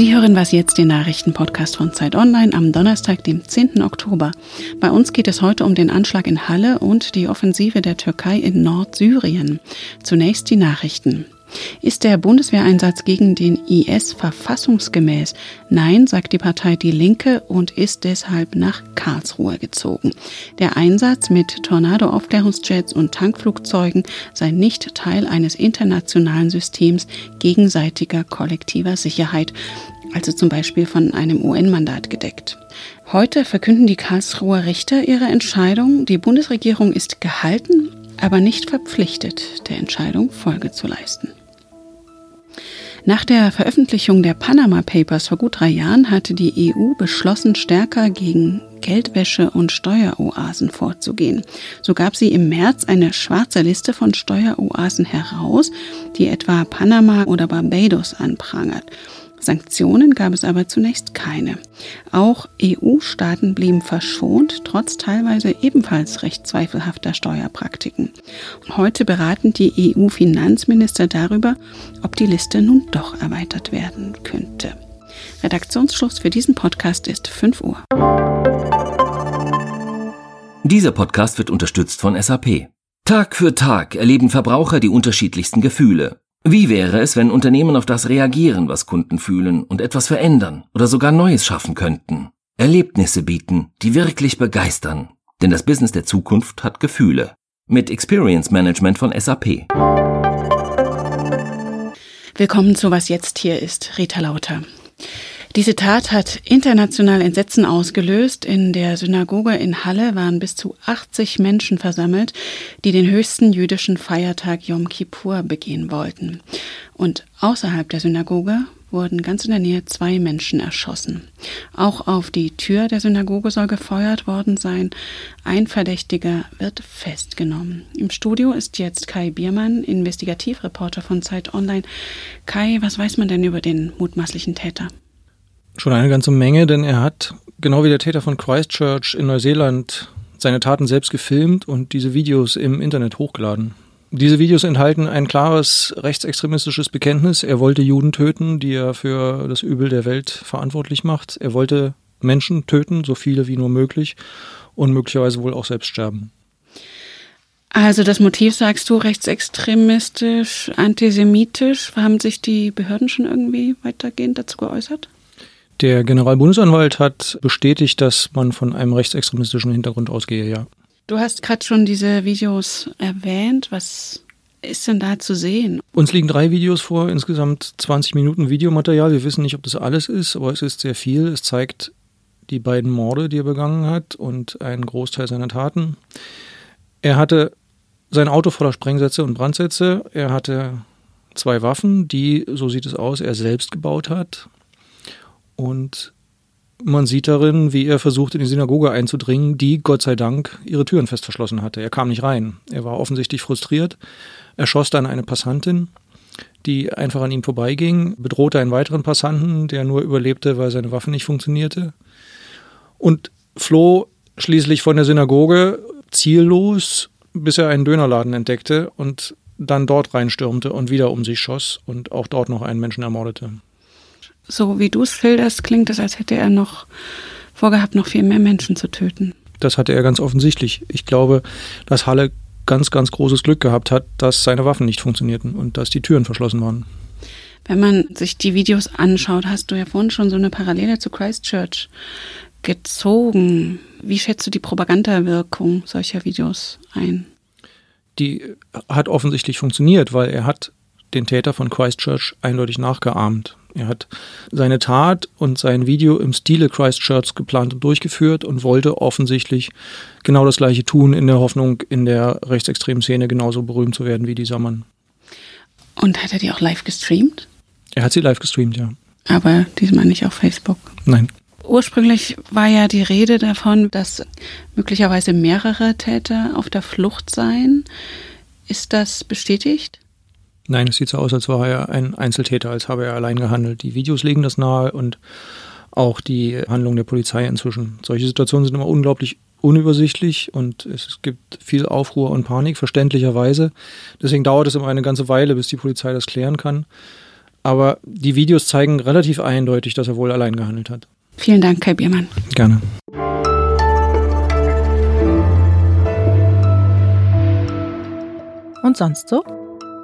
Sie hören was jetzt, den Nachrichtenpodcast von Zeit Online am Donnerstag, dem 10. Oktober. Bei uns geht es heute um den Anschlag in Halle und die Offensive der Türkei in Nordsyrien. Zunächst die Nachrichten. Ist der Bundeswehreinsatz gegen den IS verfassungsgemäß? Nein, sagt die Partei Die Linke und ist deshalb nach Karlsruhe gezogen. Der Einsatz mit Tornado-Aufklärungsjets und Tankflugzeugen sei nicht Teil eines internationalen Systems gegenseitiger kollektiver Sicherheit, also zum Beispiel von einem UN-Mandat gedeckt. Heute verkünden die Karlsruher Richter ihre Entscheidung. Die Bundesregierung ist gehalten, aber nicht verpflichtet, der Entscheidung Folge zu leisten. Nach der Veröffentlichung der Panama Papers vor gut drei Jahren hatte die EU beschlossen, stärker gegen Geldwäsche und Steueroasen vorzugehen. So gab sie im März eine schwarze Liste von Steueroasen heraus, die etwa Panama oder Barbados anprangert. Sanktionen gab es aber zunächst keine. Auch EU-Staaten blieben verschont, trotz teilweise ebenfalls recht zweifelhafter Steuerpraktiken. Heute beraten die EU-Finanzminister darüber, ob die Liste nun doch erweitert werden könnte. Redaktionsschluss für diesen Podcast ist 5 Uhr. Dieser Podcast wird unterstützt von SAP. Tag für Tag erleben Verbraucher die unterschiedlichsten Gefühle. Wie wäre es, wenn Unternehmen auf das reagieren, was Kunden fühlen und etwas verändern oder sogar Neues schaffen könnten? Erlebnisse bieten, die wirklich begeistern. Denn das Business der Zukunft hat Gefühle. Mit Experience Management von SAP. Willkommen zu Was jetzt hier ist, Rita Lauter. Diese Tat hat international Entsetzen ausgelöst. In der Synagoge in Halle waren bis zu 80 Menschen versammelt, die den höchsten jüdischen Feiertag Yom Kippur begehen wollten. Und außerhalb der Synagoge wurden ganz in der Nähe zwei Menschen erschossen. Auch auf die Tür der Synagoge soll gefeuert worden sein. Ein Verdächtiger wird festgenommen. Im Studio ist jetzt Kai Biermann, Investigativreporter von Zeit Online. Kai, was weiß man denn über den mutmaßlichen Täter? Schon eine ganze Menge, denn er hat, genau wie der Täter von Christchurch in Neuseeland, seine Taten selbst gefilmt und diese Videos im Internet hochgeladen. Diese Videos enthalten ein klares rechtsextremistisches Bekenntnis. Er wollte Juden töten, die er für das Übel der Welt verantwortlich macht. Er wollte Menschen töten, so viele wie nur möglich, und möglicherweise wohl auch selbst sterben. Also das Motiv sagst du rechtsextremistisch, antisemitisch. Haben sich die Behörden schon irgendwie weitergehend dazu geäußert? Der Generalbundesanwalt hat bestätigt, dass man von einem rechtsextremistischen Hintergrund ausgehe, ja. Du hast gerade schon diese Videos erwähnt. Was ist denn da zu sehen? Uns liegen drei Videos vor, insgesamt 20 Minuten Videomaterial. Wir wissen nicht, ob das alles ist, aber es ist sehr viel. Es zeigt die beiden Morde, die er begangen hat und einen Großteil seiner Taten. Er hatte sein Auto voller Sprengsätze und Brandsätze. Er hatte zwei Waffen, die, so sieht es aus, er selbst gebaut hat. Und man sieht darin, wie er versucht, in die Synagoge einzudringen, die Gott sei Dank ihre Türen fest verschlossen hatte. Er kam nicht rein. Er war offensichtlich frustriert. Er schoss dann eine Passantin, die einfach an ihm vorbeiging, bedrohte einen weiteren Passanten, der nur überlebte, weil seine Waffe nicht funktionierte. Und floh schließlich von der Synagoge ziellos, bis er einen Dönerladen entdeckte und dann dort reinstürmte und wieder um sich schoss und auch dort noch einen Menschen ermordete so wie du es schilderst, klingt es, als hätte er noch vorgehabt, noch viel mehr Menschen zu töten. Das hatte er ganz offensichtlich. Ich glaube, dass Halle ganz, ganz großes Glück gehabt hat, dass seine Waffen nicht funktionierten und dass die Türen verschlossen waren. Wenn man sich die Videos anschaut, hast du ja vorhin schon so eine Parallele zu Christchurch gezogen. Wie schätzt du die Propagandawirkung solcher Videos ein? Die hat offensichtlich funktioniert, weil er hat den Täter von Christchurch eindeutig nachgeahmt. Er hat seine Tat und sein Video im Stile Christchurch geplant und durchgeführt und wollte offensichtlich genau das gleiche tun, in der Hoffnung, in der rechtsextremen Szene genauso berühmt zu werden wie dieser Mann. Und hat er die auch live gestreamt? Er hat sie live gestreamt, ja. Aber diesmal nicht auf Facebook? Nein. Ursprünglich war ja die Rede davon, dass möglicherweise mehrere Täter auf der Flucht seien. Ist das bestätigt? Nein, es sieht so aus, als war er ein Einzeltäter, als habe er allein gehandelt. Die Videos legen das nahe und auch die Handlung der Polizei inzwischen. Solche Situationen sind immer unglaublich unübersichtlich und es gibt viel Aufruhr und Panik, verständlicherweise. Deswegen dauert es immer eine ganze Weile, bis die Polizei das klären kann. Aber die Videos zeigen relativ eindeutig, dass er wohl allein gehandelt hat. Vielen Dank, Kai Biermann. Gerne. Und sonst so?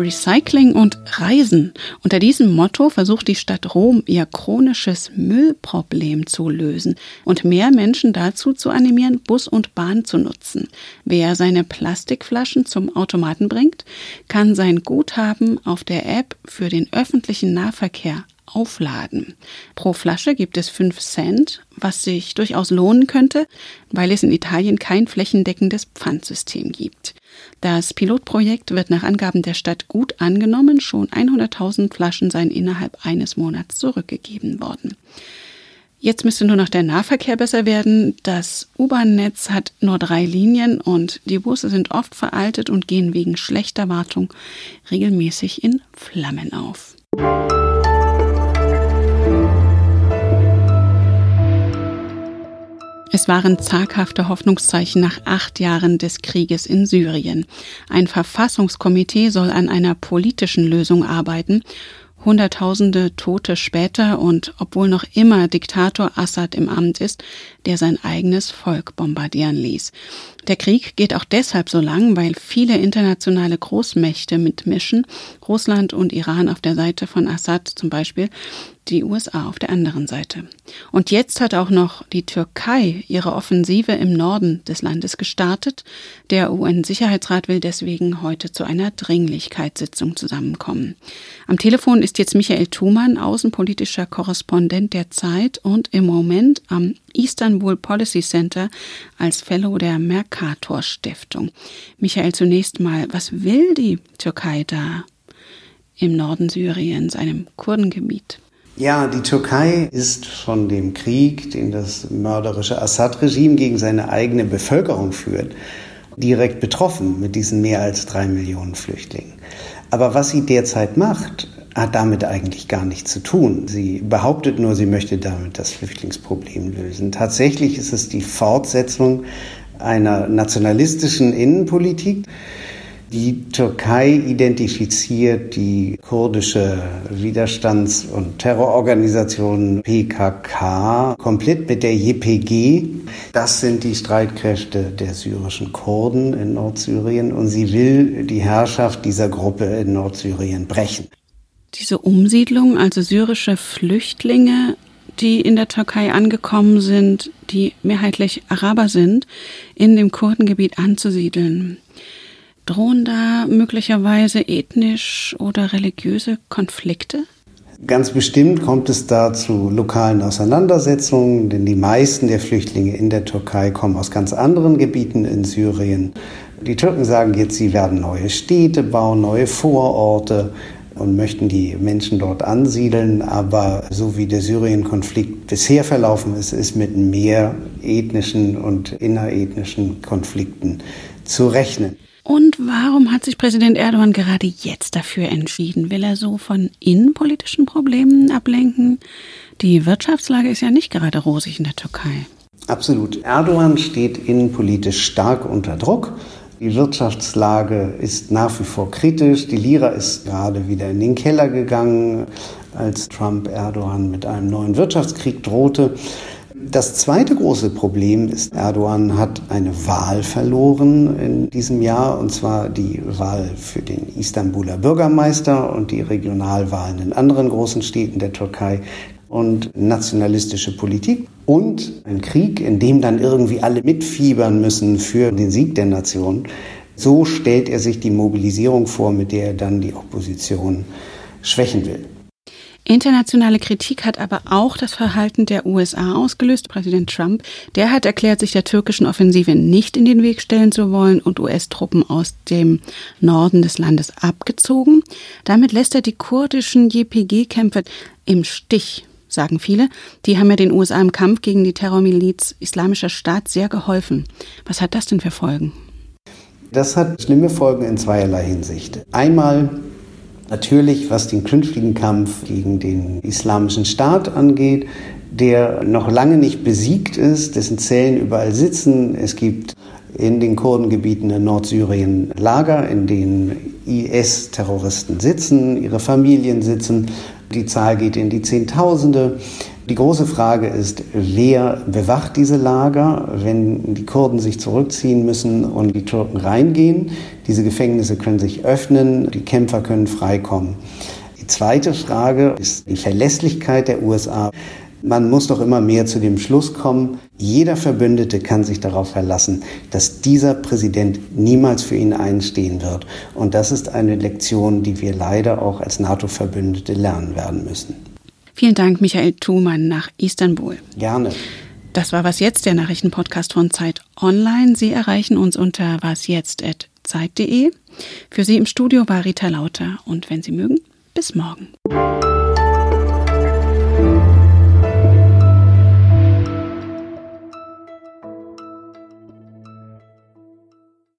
Recycling und Reisen. Unter diesem Motto versucht die Stadt Rom ihr chronisches Müllproblem zu lösen und mehr Menschen dazu zu animieren, Bus und Bahn zu nutzen. Wer seine Plastikflaschen zum Automaten bringt, kann sein Guthaben auf der App für den öffentlichen Nahverkehr aufladen. Pro Flasche gibt es 5 Cent, was sich durchaus lohnen könnte, weil es in Italien kein flächendeckendes Pfandsystem gibt. Das Pilotprojekt wird nach Angaben der Stadt gut angenommen. Schon 100.000 Flaschen seien innerhalb eines Monats zurückgegeben worden. Jetzt müsste nur noch der Nahverkehr besser werden. Das U-Bahn-Netz hat nur drei Linien und die Busse sind oft veraltet und gehen wegen schlechter Wartung regelmäßig in Flammen auf. Es waren zaghafte Hoffnungszeichen nach acht Jahren des Krieges in Syrien. Ein Verfassungskomitee soll an einer politischen Lösung arbeiten. Hunderttausende Tote später und obwohl noch immer Diktator Assad im Amt ist, der sein eigenes Volk bombardieren ließ. Der Krieg geht auch deshalb so lang, weil viele internationale Großmächte mitmischen, Russland und Iran auf der Seite von Assad zum Beispiel, die USA auf der anderen Seite. Und jetzt hat auch noch die Türkei ihre Offensive im Norden des Landes gestartet. Der UN-Sicherheitsrat will deswegen heute zu einer Dringlichkeitssitzung zusammenkommen. Am Telefon ist jetzt Michael Thumann, außenpolitischer Korrespondent der Zeit und im Moment am Istanbul Policy Center als Fellow der Mercator Stiftung. Michael, zunächst mal, was will die Türkei da im Norden Syriens, einem Kurdengebiet? Ja, die Türkei ist von dem Krieg, den das mörderische Assad-Regime gegen seine eigene Bevölkerung führt, direkt betroffen mit diesen mehr als drei Millionen Flüchtlingen. Aber was sie derzeit macht, hat damit eigentlich gar nichts zu tun. Sie behauptet nur, sie möchte damit das Flüchtlingsproblem lösen. Tatsächlich ist es die Fortsetzung einer nationalistischen Innenpolitik. Die Türkei identifiziert die kurdische Widerstands- und Terrororganisation PKK komplett mit der JPG. Das sind die Streitkräfte der syrischen Kurden in Nordsyrien und sie will die Herrschaft dieser Gruppe in Nordsyrien brechen. Diese Umsiedlung, also syrische Flüchtlinge, die in der Türkei angekommen sind, die mehrheitlich Araber sind, in dem Kurdengebiet anzusiedeln. Drohen da möglicherweise ethnisch oder religiöse Konflikte? Ganz bestimmt kommt es da zu lokalen Auseinandersetzungen, denn die meisten der Flüchtlinge in der Türkei kommen aus ganz anderen Gebieten in Syrien. Die Türken sagen jetzt, sie werden neue Städte bauen, neue Vororte und möchten die Menschen dort ansiedeln. Aber so wie der Syrien-Konflikt bisher verlaufen ist, ist mit mehr ethnischen und innerethnischen Konflikten zu rechnen. Und warum hat sich Präsident Erdogan gerade jetzt dafür entschieden? Will er so von innenpolitischen Problemen ablenken? Die Wirtschaftslage ist ja nicht gerade rosig in der Türkei. Absolut. Erdogan steht innenpolitisch stark unter Druck. Die Wirtschaftslage ist nach wie vor kritisch. Die Lira ist gerade wieder in den Keller gegangen, als Trump Erdogan mit einem neuen Wirtschaftskrieg drohte. Das zweite große Problem ist, Erdogan hat eine Wahl verloren in diesem Jahr, und zwar die Wahl für den Istanbuler Bürgermeister und die Regionalwahlen in anderen großen Städten der Türkei und nationalistische Politik und ein Krieg, in dem dann irgendwie alle mitfiebern müssen für den Sieg der Nation. So stellt er sich die Mobilisierung vor, mit der er dann die Opposition schwächen will. Internationale Kritik hat aber auch das Verhalten der USA ausgelöst. Präsident Trump, der hat erklärt, sich der türkischen Offensive nicht in den Weg stellen zu wollen und US-Truppen aus dem Norden des Landes abgezogen. Damit lässt er die kurdischen JPG-Kämpfer im Stich sagen viele. Die haben ja den USA im Kampf gegen die Terrormiliz Islamischer Staat sehr geholfen. Was hat das denn für Folgen? Das hat schlimme Folgen in zweierlei Hinsicht. Einmal Natürlich, was den künftigen Kampf gegen den islamischen Staat angeht, der noch lange nicht besiegt ist, dessen Zellen überall sitzen. Es gibt in den Kurdengebieten in Nordsyrien Lager, in denen IS-Terroristen sitzen, ihre Familien sitzen. Die Zahl geht in die Zehntausende. Die große Frage ist, wer bewacht diese Lager, wenn die Kurden sich zurückziehen müssen und die Türken reingehen. Diese Gefängnisse können sich öffnen, die Kämpfer können freikommen. Die zweite Frage ist die Verlässlichkeit der USA. Man muss doch immer mehr zu dem Schluss kommen, jeder Verbündete kann sich darauf verlassen, dass dieser Präsident niemals für ihn einstehen wird. Und das ist eine Lektion, die wir leider auch als NATO-Verbündete lernen werden müssen. Vielen Dank, Michael Thumann nach Istanbul. Gerne. Das war Was Jetzt, der Nachrichtenpodcast von Zeit Online. Sie erreichen uns unter wasjetzt.zeit.de. Für Sie im Studio war Rita Lauter und wenn Sie mögen, bis morgen.